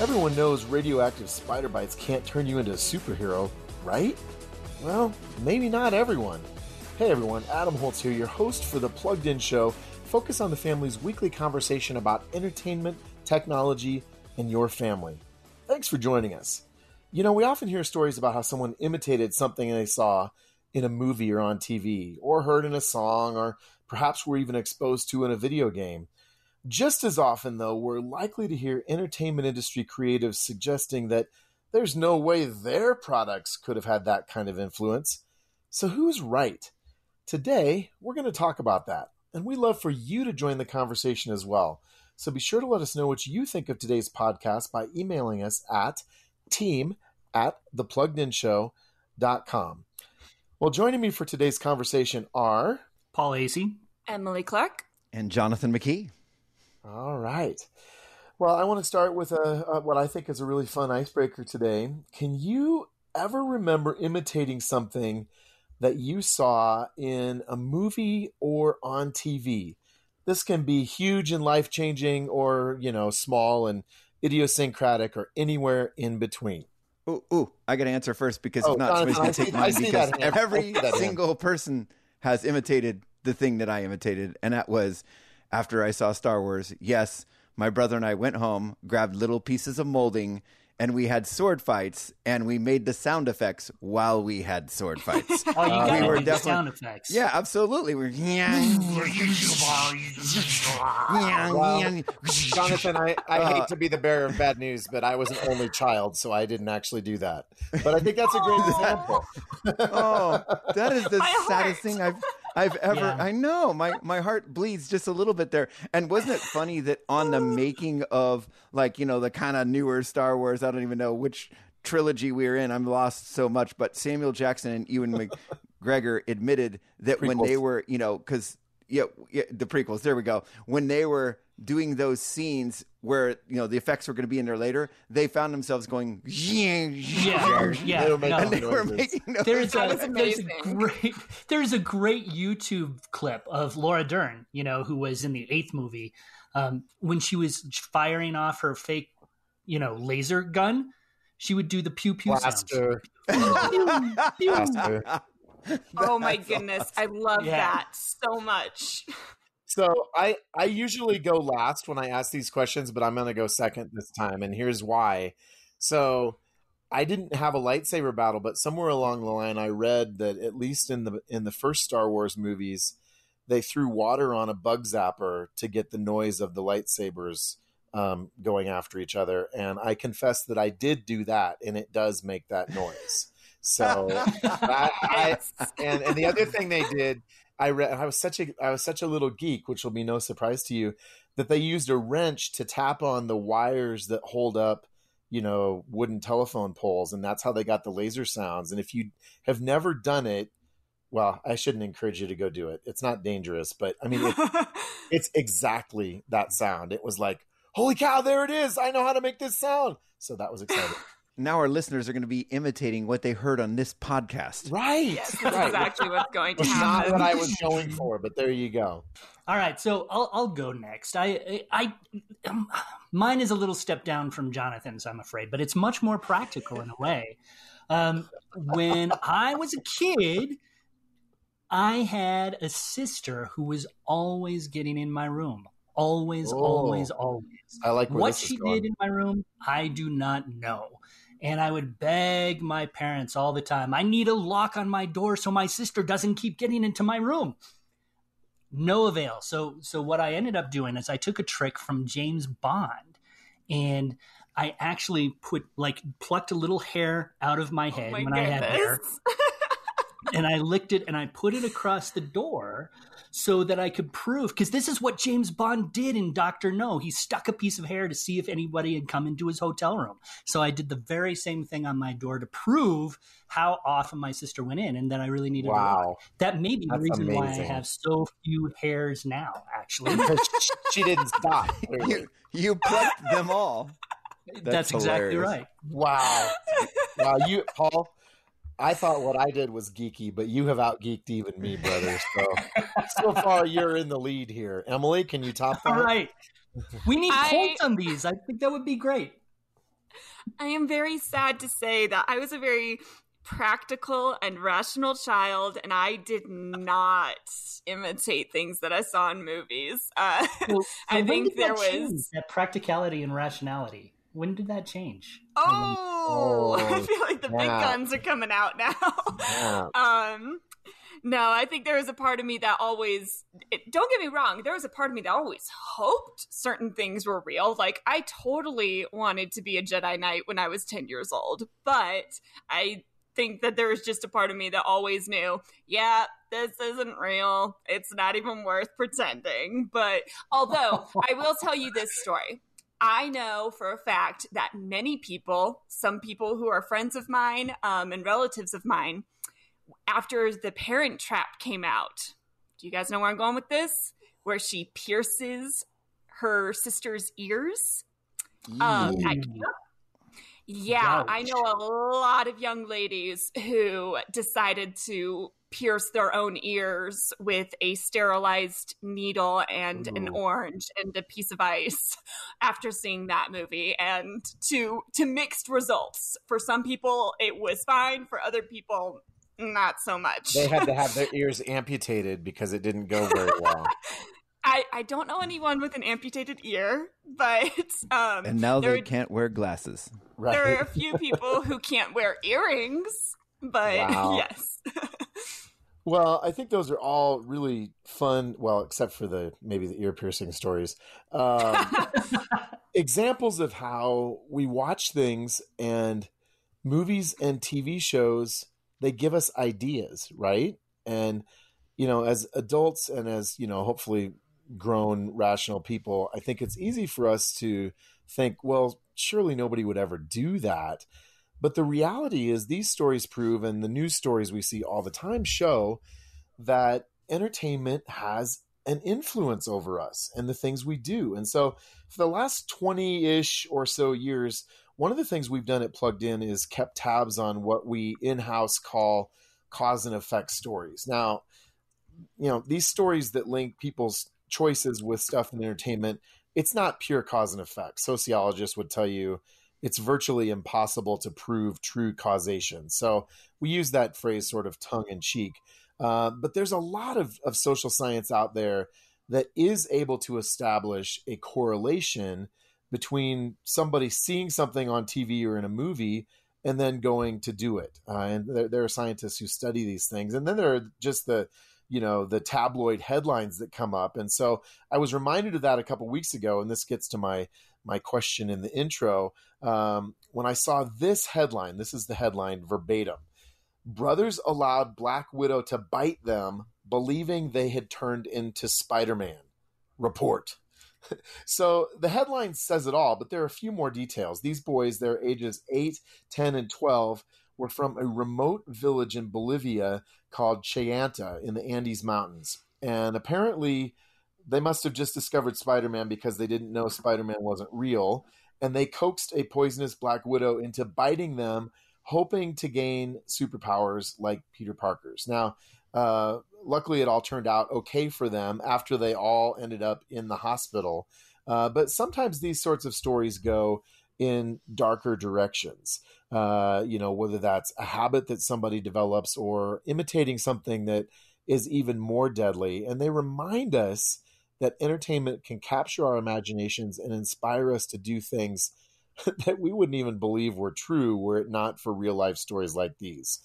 Everyone knows radioactive spider bites can't turn you into a superhero, right? Well, maybe not everyone. Hey everyone, Adam Holz here, your host for the Plugged In Show. Focus on the family's weekly conversation about entertainment, technology, and your family. Thanks for joining us. You know, we often hear stories about how someone imitated something they saw in a movie or on TV, or heard in a song, or perhaps were even exposed to in a video game. Just as often, though, we're likely to hear entertainment industry creatives suggesting that there's no way their products could have had that kind of influence. So, who's right? Today, we're going to talk about that, and we love for you to join the conversation as well. So, be sure to let us know what you think of today's podcast by emailing us at team at thepluggedinshow.com. Well, joining me for today's conversation are Paul Asay, Emily Clark, and Jonathan McKee. All right. Well, I want to start with a, a, what I think is a really fun icebreaker today. Can you ever remember imitating something that you saw in a movie or on TV? This can be huge and life changing, or you know, small and idiosyncratic, or anywhere in between. Ooh, ooh I got to answer first because oh, if not, somebody's going to take mine because every single person has imitated the thing that I imitated, and that was after I saw Star Wars. Yes, my brother and I went home, grabbed little pieces of molding, and we had sword fights, and we made the sound effects while we had sword fights. oh, you got we were definitely, sound effects. Yeah, absolutely. We're Jonathan, I, I uh, hate to be the bearer of bad news, but I was an only child, so I didn't actually do that. But I think that's a great example. oh, that is the my saddest heart. thing I've I've ever. Yeah. I know my my heart bleeds just a little bit there. And wasn't it funny that on the making of like you know the kind of newer Star Wars, I don't even know which trilogy we were in. I'm lost so much, but Samuel Jackson and Ewan McGregor admitted that Prequels. when they were you know because yeah, yeah, the prequels. There we go. When they were doing those scenes where you know the effects were going to be in there later, they found themselves going yeah, yeah, yeah. No. They were making there's a, there's a great there's a great YouTube clip of Laura Dern, you know, who was in the eighth movie, um, when she was firing off her fake, you know, laser gun. She would do the pew pew Blaster. Blaster oh my goodness, I love yeah. that so much. So I I usually go last when I ask these questions, but I'm going to go second this time, and here's why. So I didn't have a lightsaber battle, but somewhere along the line, I read that at least in the in the first Star Wars movies, they threw water on a bug zapper to get the noise of the lightsabers um, going after each other. And I confess that I did do that, and it does make that noise. So, I, I, and and the other thing they did, I read. I was such a I was such a little geek, which will be no surprise to you, that they used a wrench to tap on the wires that hold up, you know, wooden telephone poles, and that's how they got the laser sounds. And if you have never done it, well, I shouldn't encourage you to go do it. It's not dangerous, but I mean, it, it's exactly that sound. It was like, holy cow, there it is! I know how to make this sound. So that was exciting now our listeners are going to be imitating what they heard on this podcast. Right. Yes, that's right. exactly what's going to happen. Not what I was going for, but there you go. All right, so I'll, I'll go next. I, I, um, mine is a little step down from Jonathan's, I'm afraid, but it's much more practical in a way. Um, when I was a kid, I had a sister who was always getting in my room. Always, oh, always, always. I like what she did in my room. I do not know. And I would beg my parents all the time, I need a lock on my door so my sister doesn't keep getting into my room. No avail. So, so what I ended up doing is I took a trick from James Bond and I actually put like plucked a little hair out of my oh head oh my when goodness. I had hair. and I licked it and I put it across the door so that I could prove because this is what James Bond did in Doctor No. He stuck a piece of hair to see if anybody had come into his hotel room. So I did the very same thing on my door to prove how often my sister went in, and that I really needed wow. That may be That's the reason amazing. why I have so few hairs now. Actually, she didn't stop. you you plucked them all. That's, That's exactly right. Wow. Wow, you Paul, I thought what I did was geeky, but you have out geeked even me, brother. So so far you're in the lead here. Emily, can you top that? All right. We need I, quotes on these. I think that would be great. I am very sad to say that I was a very practical and rational child, and I did not imitate things that I saw in movies. Uh, well, I think there was that practicality and rationality. When did that change? Oh, oh I feel like the yeah. big guns are coming out now. Yeah. um, no, I think there was a part of me that always, it, don't get me wrong, there was a part of me that always hoped certain things were real. Like, I totally wanted to be a Jedi Knight when I was 10 years old, but I think that there was just a part of me that always knew, yeah, this isn't real. It's not even worth pretending. But although I will tell you this story. I know for a fact that many people, some people who are friends of mine um, and relatives of mine, after The Parent Trap came out, do you guys know where I'm going with this? Where she pierces her sister's ears um, at camp. Yeah, Ouch. I know a lot of young ladies who decided to pierce their own ears with a sterilized needle and Ooh. an orange and a piece of ice after seeing that movie and to to mixed results for some people it was fine for other people not so much they had to have their ears amputated because it didn't go very well I, I don't know anyone with an amputated ear, but um, and now they can't wear glasses. Right. There are a few people who can't wear earrings, but wow. yes. well, I think those are all really fun. Well, except for the maybe the ear piercing stories. Um, examples of how we watch things and movies and TV shows. They give us ideas, right? And you know, as adults and as you know, hopefully grown, rational people, I think it's easy for us to think, well, surely nobody would ever do that. But the reality is, these stories prove, and the news stories we see all the time show that entertainment has an influence over us and the things we do. And so, for the last 20 ish or so years, one of the things we've done at Plugged In is kept tabs on what we in house call cause and effect stories. Now, you know, these stories that link people's choices with stuff in entertainment, it's not pure cause and effect. Sociologists would tell you it's virtually impossible to prove true causation. So we use that phrase sort of tongue in cheek. Uh, but there's a lot of, of social science out there that is able to establish a correlation between somebody seeing something on TV or in a movie and then going to do it. Uh, and there, there, are scientists who study these things. And then there are just the you know the tabloid headlines that come up and so i was reminded of that a couple weeks ago and this gets to my my question in the intro um, when i saw this headline this is the headline verbatim brothers allowed black widow to bite them believing they had turned into spider-man report so the headline says it all but there are a few more details these boys they're ages 8 10 and 12 were from a remote village in Bolivia called Chayanta in the Andes Mountains. And apparently, they must have just discovered Spider Man because they didn't know Spider Man wasn't real. And they coaxed a poisonous Black Widow into biting them, hoping to gain superpowers like Peter Parker's. Now, uh, luckily, it all turned out okay for them after they all ended up in the hospital. Uh, but sometimes these sorts of stories go in darker directions. Uh, you know, whether that's a habit that somebody develops or imitating something that is even more deadly. And they remind us that entertainment can capture our imaginations and inspire us to do things that we wouldn't even believe were true were it not for real life stories like these.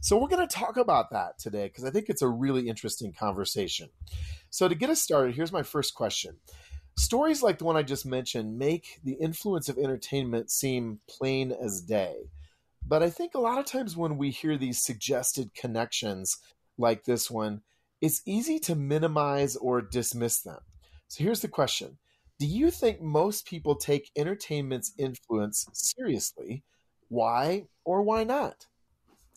So, we're going to talk about that today because I think it's a really interesting conversation. So, to get us started, here's my first question Stories like the one I just mentioned make the influence of entertainment seem plain as day. But I think a lot of times when we hear these suggested connections like this one, it's easy to minimize or dismiss them. So here's the question Do you think most people take entertainment's influence seriously? Why or why not?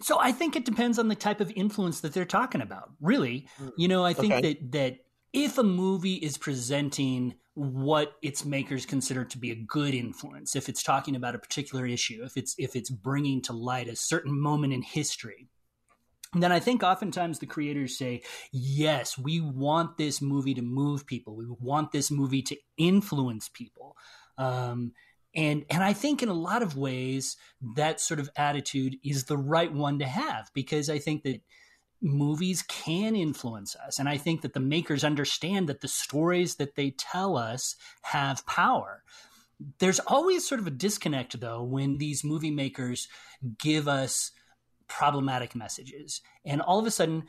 So I think it depends on the type of influence that they're talking about. Really, mm. you know, I think okay. that that if a movie is presenting what its makers consider to be a good influence if it's talking about a particular issue if it's if it's bringing to light a certain moment in history then I think oftentimes the creators say, yes, we want this movie to move people. We want this movie to influence people. Um, and and I think in a lot of ways that sort of attitude is the right one to have because I think that movies can influence us and I think that the makers understand that the stories that they tell us have power. There's always sort of a disconnect though when these movie makers give us problematic messages and all of a sudden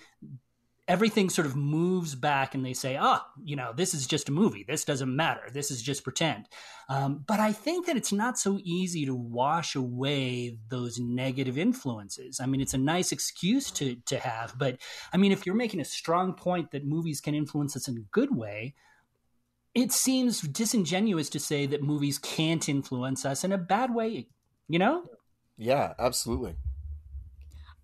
everything sort of moves back and they say, oh, you know, this is just a movie. This doesn't matter. This is just pretend. Um, but I think that it's not so easy to wash away those negative influences. I mean, it's a nice excuse to, to have. But I mean, if you're making a strong point that movies can influence us in a good way, it seems disingenuous to say that movies can't influence us in a bad way, you know? Yeah, absolutely.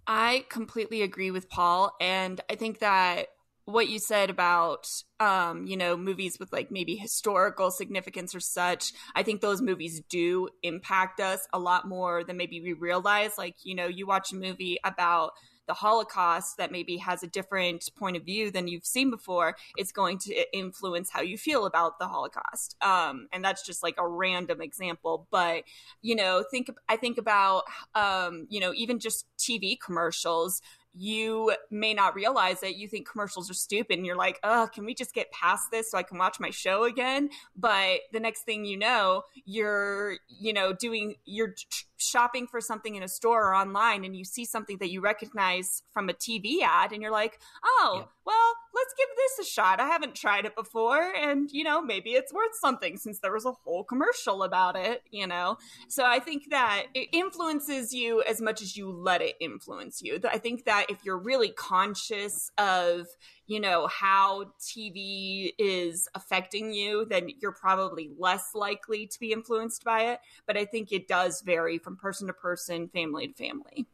I completely agree with Paul. And I think that what you said about um, you know movies with like maybe historical significance or such i think those movies do impact us a lot more than maybe we realize like you know you watch a movie about the Holocaust that maybe has a different point of view than you've seen before, it's going to influence how you feel about the Holocaust. Um, and that's just like a random example. But, you know, think, I think about, um, you know, even just TV commercials you may not realize it. You think commercials are stupid and you're like, oh, can we just get past this so I can watch my show again? But the next thing you know, you're, you know, doing, you're shopping for something in a store or online and you see something that you recognize from a TV ad and you're like, oh, yeah. well, let's give this a shot. I haven't tried it before. And, you know, maybe it's worth something since there was a whole commercial about it, you know? So I think that it influences you as much as you let it influence you. I think that if you're really conscious of, you know, how TV is affecting you, then you're probably less likely to be influenced by it. But I think it does vary from person to person, family to family.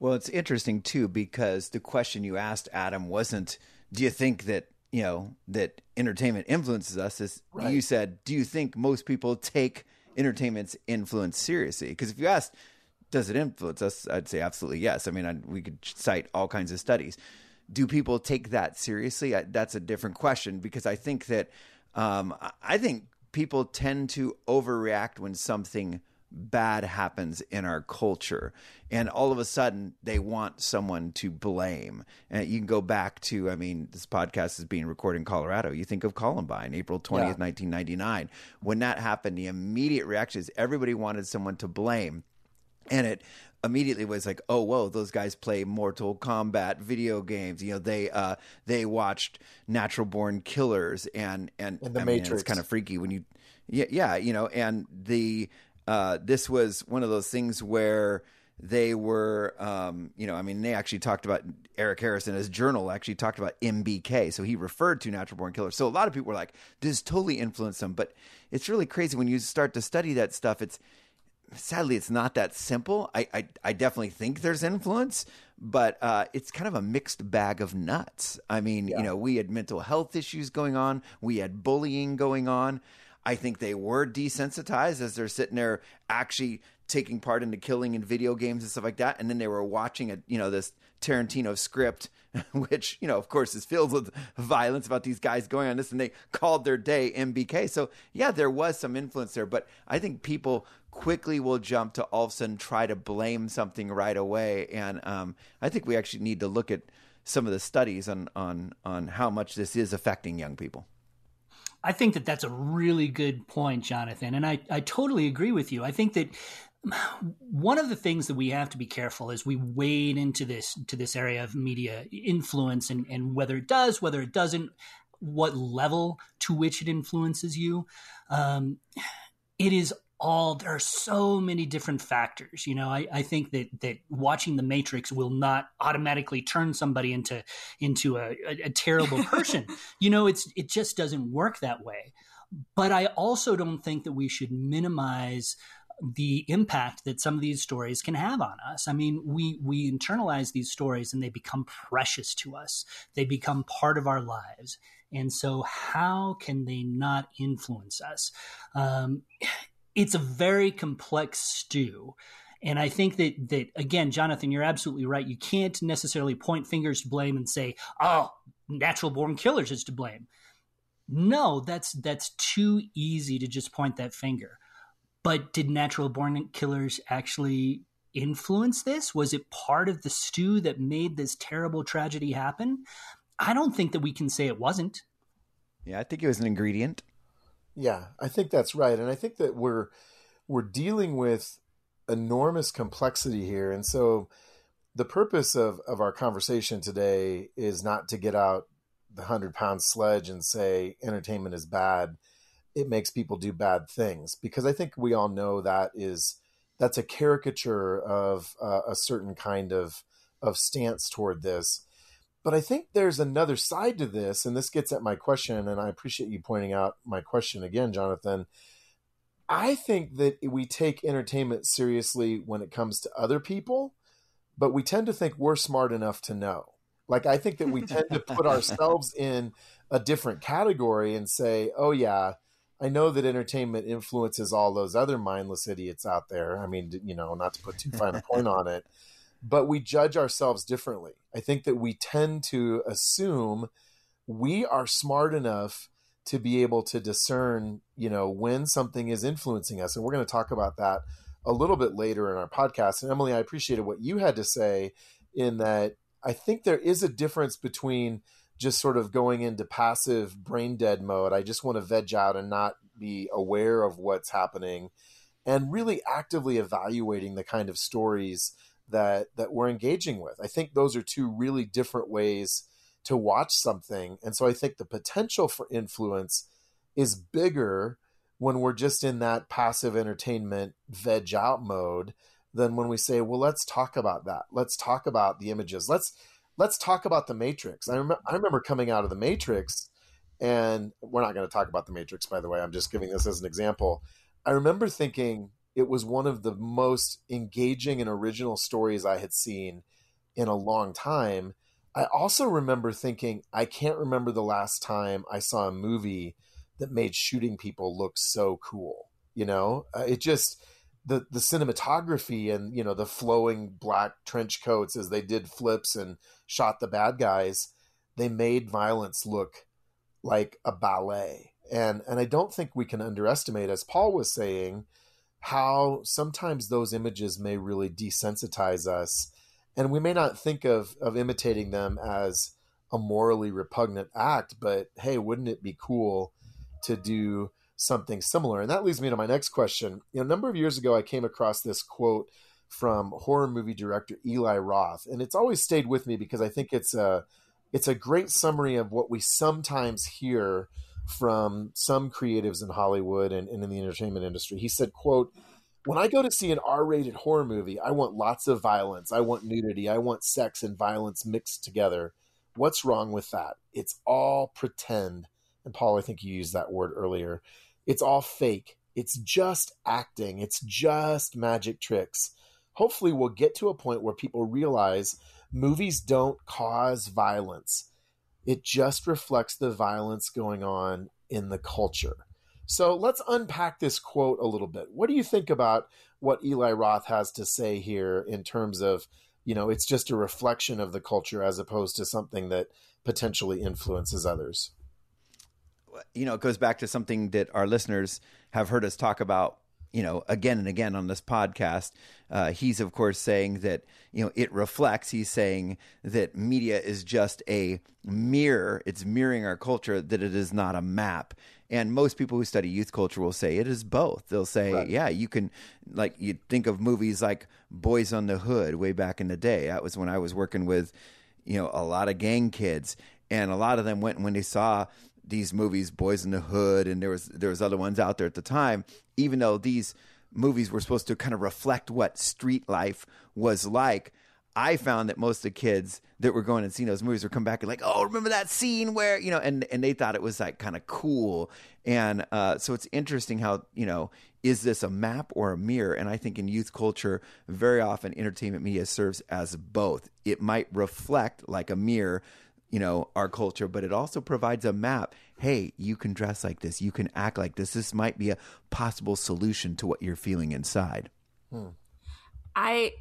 Well, it's interesting too because the question you asked Adam wasn't do you think that, you know, that entertainment influences us is right. you said, do you think most people take entertainment's influence seriously? Because if you asked does it influence us? I'd say absolutely yes. I mean, I, we could cite all kinds of studies do people take that seriously? That's a different question because I think that um, I think people tend to overreact when something bad happens in our culture and all of a sudden they want someone to blame and you can go back to i mean this podcast is being recorded in colorado you think of columbine april 20th yeah. 1999 when that happened the immediate reaction is everybody wanted someone to blame and it immediately was like, oh, whoa, those guys play Mortal Kombat video games. You know, they uh, they watched Natural Born Killers and and, and the I Matrix. Mean, it's kind of freaky when you, yeah, yeah, you know, and the uh, this was one of those things where they were, um, you know, I mean, they actually talked about Eric Harrison, his journal actually talked about NBK. So he referred to Natural Born Killers. So a lot of people were like, this totally influenced them. But it's really crazy when you start to study that stuff. It's, sadly it's not that simple. I I, I definitely think there's influence, but uh, it's kind of a mixed bag of nuts. I mean, yeah. you know, we had mental health issues going on, we had bullying going on. I think they were desensitized as they're sitting there actually taking part in the killing in video games and stuff like that, and then they were watching a you know this Tarantino script, which you know of course is filled with violence about these guys going on this, and they called their day NBK. So yeah, there was some influence there, but I think people quickly will jump to all of a sudden try to blame something right away. And um, I think we actually need to look at some of the studies on on on how much this is affecting young people. I think that that's a really good point, Jonathan, and I I totally agree with you. I think that one of the things that we have to be careful is we wade into this to this area of media influence and, and whether it does, whether it doesn't, what level to which it influences you. Um, it is all there are so many different factors you know? I, I think that that watching the matrix will not automatically turn somebody into into a, a, a terrible person. You know it's it just doesn't work that way. But i also don't think that we should minimize the impact that some of these stories can have on us. I mean, we we internalize these stories and they become precious to us. They become part of our lives. And so, how can they not influence us? Um, it's a very complex stew. And I think that that again, Jonathan, you're absolutely right. You can't necessarily point fingers to blame and say, "Oh, natural born killers is to blame." No, that's that's too easy to just point that finger. But did natural born killers actually influence this? Was it part of the stew that made this terrible tragedy happen? I don't think that we can say it wasn't. Yeah, I think it was an ingredient. Yeah, I think that's right. And I think that we're we're dealing with enormous complexity here. And so the purpose of, of our conversation today is not to get out the hundred pound sledge and say entertainment is bad. It makes people do bad things because I think we all know that is that's a caricature of uh, a certain kind of of stance toward this. But I think there's another side to this, and this gets at my question, and I appreciate you pointing out my question again, Jonathan. I think that we take entertainment seriously when it comes to other people, but we tend to think we're smart enough to know. Like, I think that we tend to put ourselves in a different category and say, oh, yeah, I know that entertainment influences all those other mindless idiots out there. I mean, you know, not to put too fine a point on it, but we judge ourselves differently. I think that we tend to assume we are smart enough to be able to discern, you know, when something is influencing us. And we're going to talk about that a little bit later in our podcast. And Emily, I appreciated what you had to say in that I think there is a difference between just sort of going into passive brain dead mode. I just want to veg out and not be aware of what's happening and really actively evaluating the kind of stories that that we're engaging with. I think those are two really different ways to watch something. And so I think the potential for influence is bigger when we're just in that passive entertainment veg out mode than when we say, well, let's talk about that. Let's talk about the images. Let's let's talk about the Matrix. I, rem- I remember coming out of the Matrix, and we're not going to talk about the Matrix, by the way. I'm just giving this as an example. I remember thinking it was one of the most engaging and original stories I had seen in a long time I also remember thinking, I can't remember the last time I saw a movie that made shooting people look so cool. You know, uh, it just the the cinematography and you know the flowing black trench coats as they did flips and shot the bad guys. They made violence look like a ballet, and and I don't think we can underestimate, as Paul was saying, how sometimes those images may really desensitize us and we may not think of of imitating them as a morally repugnant act but hey wouldn't it be cool to do something similar and that leads me to my next question you know, a number of years ago i came across this quote from horror movie director eli roth and it's always stayed with me because i think it's a it's a great summary of what we sometimes hear from some creatives in hollywood and, and in the entertainment industry he said quote when I go to see an R rated horror movie, I want lots of violence. I want nudity. I want sex and violence mixed together. What's wrong with that? It's all pretend. And Paul, I think you used that word earlier. It's all fake. It's just acting. It's just magic tricks. Hopefully, we'll get to a point where people realize movies don't cause violence, it just reflects the violence going on in the culture. So let's unpack this quote a little bit. What do you think about what Eli Roth has to say here in terms of, you know, it's just a reflection of the culture as opposed to something that potentially influences others? You know, it goes back to something that our listeners have heard us talk about you know, again and again on this podcast. Uh, he's, of course, saying that, you know, it reflects, he's saying that media is just a mirror, it's mirroring our culture, that it is not a map. And most people who study youth culture will say it is both. They'll say, right. yeah, you can, like, you think of movies like Boys on the Hood way back in the day. That was when I was working with, you know, a lot of gang kids. And a lot of them went when they saw these movies, Boyz n the Hood, and there was there was other ones out there at the time. Even though these movies were supposed to kind of reflect what street life was like, I found that most of the kids that were going and seeing those movies would come back and like, oh, remember that scene where you know, and and they thought it was like kind of cool, and uh, so it's interesting how you know, is this a map or a mirror? And I think in youth culture, very often entertainment media serves as both. It might reflect like a mirror, you know, our culture, but it also provides a map. Hey, you can dress like this, you can act like this. This might be a possible solution to what you're feeling inside. Hmm. I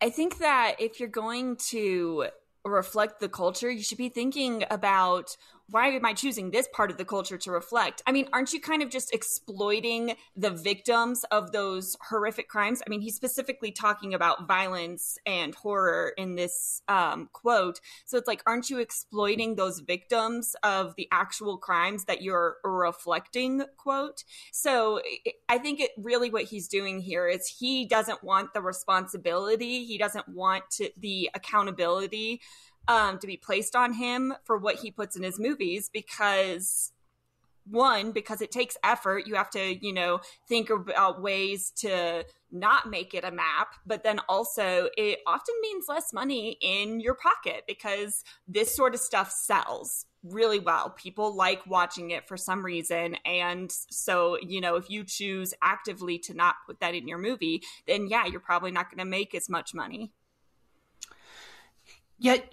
I think that if you're going to reflect the culture, you should be thinking about why am I choosing this part of the culture to reflect? I mean, aren't you kind of just exploiting the victims of those horrific crimes? I mean, he's specifically talking about violence and horror in this um, quote. So it's like, aren't you exploiting those victims of the actual crimes that you're reflecting? Quote. So I think it really what he's doing here is he doesn't want the responsibility, he doesn't want to, the accountability um, to be placed on him for what he puts in his movies because one because it takes effort. You have to you know think about ways to not make it a map but then also it often means less money in your pocket because this sort of stuff sells really well. People like watching it for some reason. And so you know if you choose actively to not put that in your movie then yeah you're probably not going to make as much money. Yet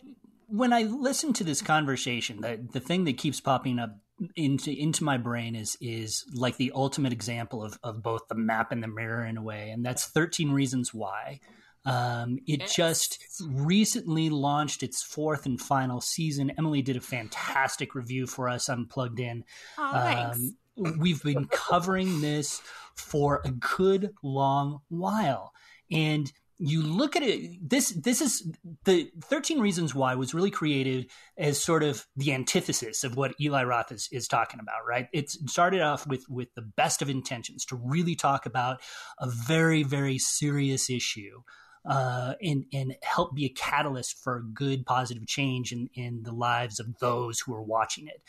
when I listen to this conversation, the the thing that keeps popping up into into my brain is is like the ultimate example of of both the map and the mirror in a way, and that's Thirteen Reasons Why. Um, it just recently launched its fourth and final season. Emily did a fantastic review for us on Plugged In. Oh. Um, we've been covering this for a good long while, and you look at it this this is the 13 reasons why was really created as sort of the antithesis of what eli roth is, is talking about right? It started off with with the best of intentions to really talk about a very very serious issue uh, and and help be a catalyst for good positive change in in the lives of those who are watching it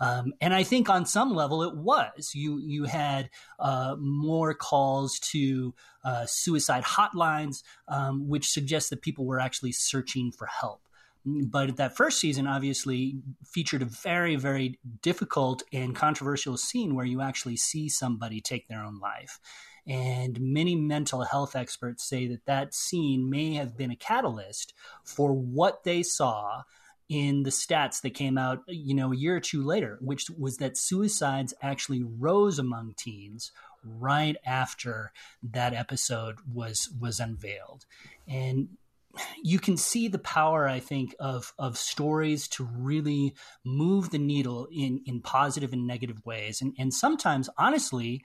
um, and I think on some level it was. You you had uh, more calls to uh, suicide hotlines, um, which suggests that people were actually searching for help. But that first season obviously featured a very, very difficult and controversial scene where you actually see somebody take their own life. And many mental health experts say that that scene may have been a catalyst for what they saw in the stats that came out, you know, a year or two later, which was that suicides actually rose among teens right after that episode was was unveiled. And you can see the power, I think, of of stories to really move the needle in in positive and negative ways. And and sometimes, honestly,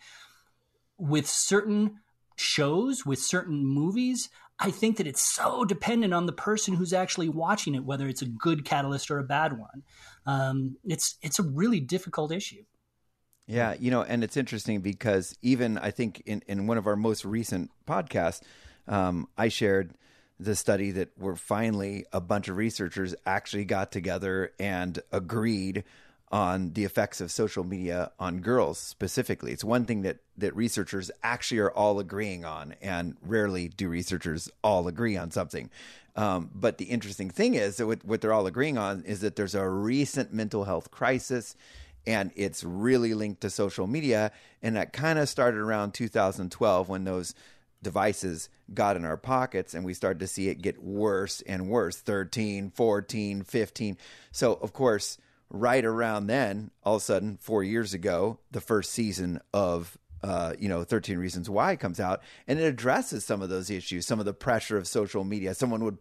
with certain shows, with certain movies, I think that it's so dependent on the person who's actually watching it, whether it's a good catalyst or a bad one. Um, it's it's a really difficult issue. Yeah, you know, and it's interesting because even I think in, in one of our most recent podcasts, um, I shared the study that we're finally a bunch of researchers actually got together and agreed on the effects of social media on girls specifically. It's one thing that that researchers actually are all agreeing on, and rarely do researchers all agree on something. Um, but the interesting thing is that what, what they're all agreeing on is that there's a recent mental health crisis, and it's really linked to social media, and that kind of started around 2012 when those devices got in our pockets and we started to see it get worse and worse 13 14 15 so of course right around then, all of a sudden, four years ago, the first season of uh, you know, 13 Reasons Why comes out and it addresses some of those issues, some of the pressure of social media. Someone would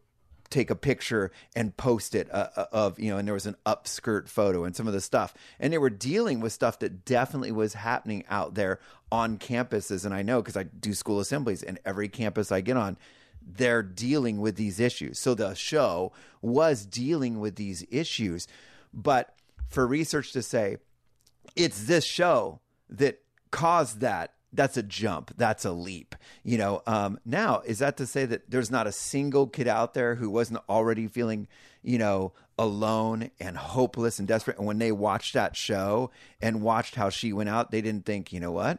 take a picture and post it uh, uh of, you know, and there was an upskirt photo and some of the stuff. And they were dealing with stuff that definitely was happening out there on campuses. And I know because I do school assemblies and every campus I get on, they're dealing with these issues. So the show was dealing with these issues. But for research to say it's this show that caused that that's a jump that's a leap you know? Um, now is that to say that there's not a single kid out there who wasn't already feeling you know alone and hopeless and desperate? And when they watched that show and watched how she went out they didn't think you know what?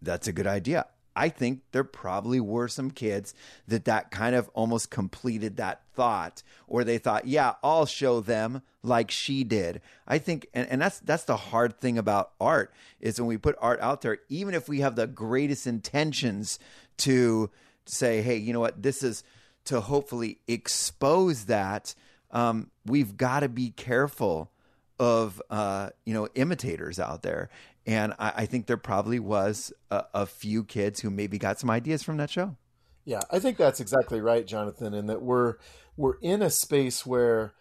That's a good idea I think there probably were some kids that that kind of almost completed that thought, or they thought, yeah, I'll show them like she did. I think, and, and that's that's the hard thing about art is when we put art out there, even if we have the greatest intentions to say, hey, you know what, this is to hopefully expose that. Um, we've got to be careful of uh, you know imitators out there and I, I think there probably was a, a few kids who maybe got some ideas from that show. Yeah, I think that's exactly right, Jonathan, and that we're we're in a space where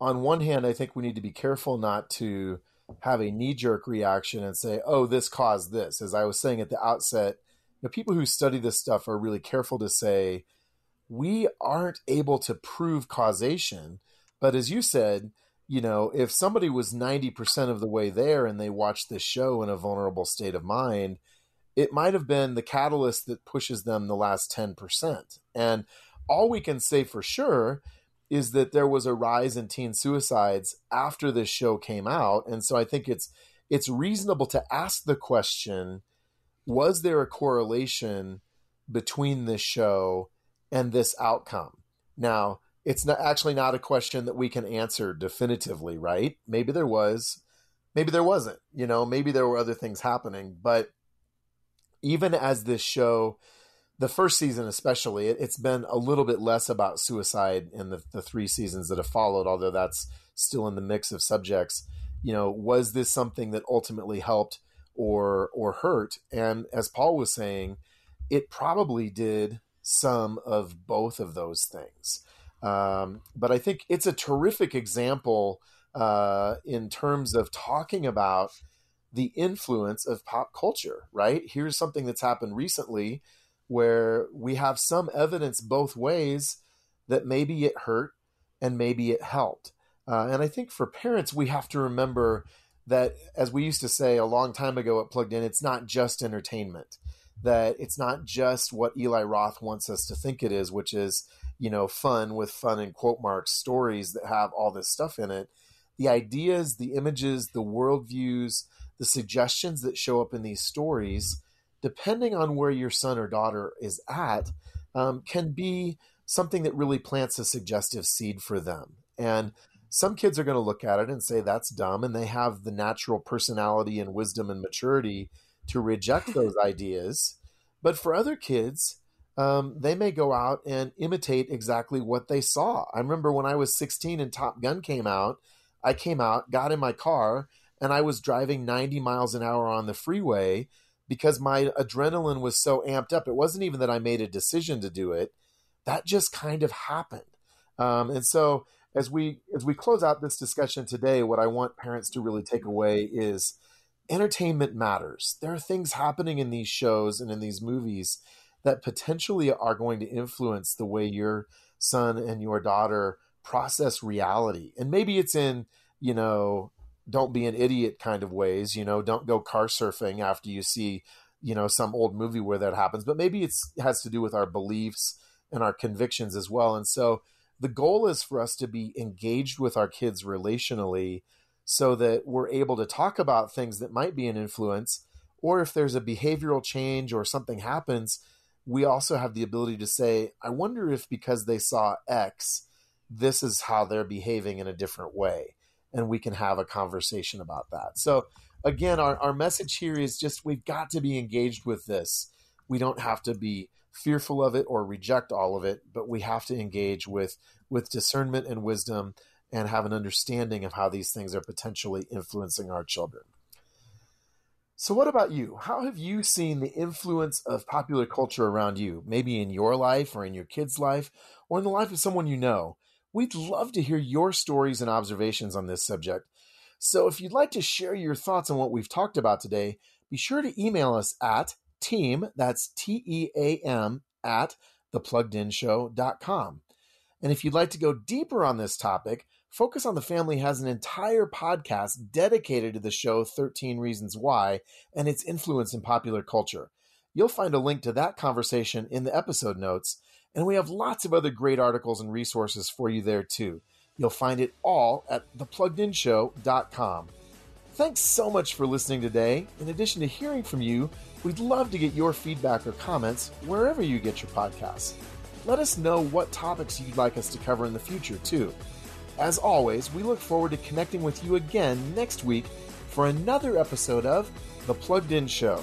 on one hand, I think we need to be careful not to have a knee jerk reaction and say, oh, this caused this. As I was saying at the outset, you know, people who study this stuff are really careful to say, we aren't able to prove causation. But as you said, you know, if somebody was 90% of the way there and they watched this show in a vulnerable state of mind, it might have been the catalyst that pushes them the last 10%. And all we can say for sure is that there was a rise in teen suicides after this show came out and so i think it's it's reasonable to ask the question was there a correlation between this show and this outcome now it's not actually not a question that we can answer definitively right? Maybe there was maybe there wasn't you know maybe there were other things happening but even as this show the first season especially it, has been a little bit less about suicide in the, the three seasons that have followed although that's still in the mix of subjects. You know was this something that ultimately helped or or hurt? And as paul was saying it probably did some of both of those things um, but i think it's a terrific example uh, in terms of talking about the influence of pop culture right here's something that's happened recently where we have some evidence both ways that maybe it hurt and maybe it helped. Uh, and I think for parents, we have to remember that, as we used to say a long time ago at Plugged In, it's not just entertainment. That it's not just what Eli Roth wants us to think it is, which is, you know, fun with fun and quote marks stories that have all this stuff in it. The ideas, the images, the worldviews, the suggestions that show up in these stories depending on where your son or daughter is at, um, can be something that really plants a suggestive seed for them. And some kids are going to look at it and say that's dumb, and they have the natural personality and wisdom and maturity to reject those ideas. But for other kids, um, they may go out and imitate exactly what they saw. I remember when I was 16 and Top Gun came out, I came out, got in my car, and I was driving 90 miles an hour on the freeway because my adrenaline was so amped up. It wasn't even that I made a decision to do it. That just kind of happened. Um, and so as we as we close out this discussion today, what I want parents to really take away is entertainment matters. There are things happening in these shows and in these movies that potentially are going to influence the way your son and your daughter process reality. And maybe it's in, you know, don't be an idiot kind of ways. You know, don't go car surfing after you see, you know, some old movie where that happens. But maybe it has to do with our beliefs and our convictions as well. And so the goal is for us to be engaged with our kids relationally so that we're able to talk about things that might be an influence or if there's a behavioral change or something happens we also have the ability to say i wonder if because they saw x this is how they're behaving in a different way and we can have a conversation about that. So, again, our, our message here is just we've got to be engaged with this. We don't have to be fearful of it or reject all of it, but we have to engage with with discernment and wisdom and have an understanding of how these things are potentially influencing our children. So, what about you? How have you seen the influence of popular culture around you, maybe in your life or in your kid's life or in the life of someone you know? We'd love to hear your stories and observations on this subject. So if you'd like to share your thoughts on what we've talked about today, be sure to email us at team, that's T E A M, at thepluggedinshow.com. And if you'd like to go deeper on this topic, Focus on the Family has an entire podcast dedicated to the show 13 Reasons Why and its influence in popular culture. You'll find a link to that conversation in the episode notes, and we have lots of other great articles and resources for you there too. You'll find it all at thepluggedinshow.com. Thanks so much for listening today. In addition to hearing from you, we'd love to get your feedback or comments wherever you get your podcasts. Let us know what topics you'd like us to cover in the future, too. As always, we look forward to connecting with you again next week for another episode of The Plugged In Show.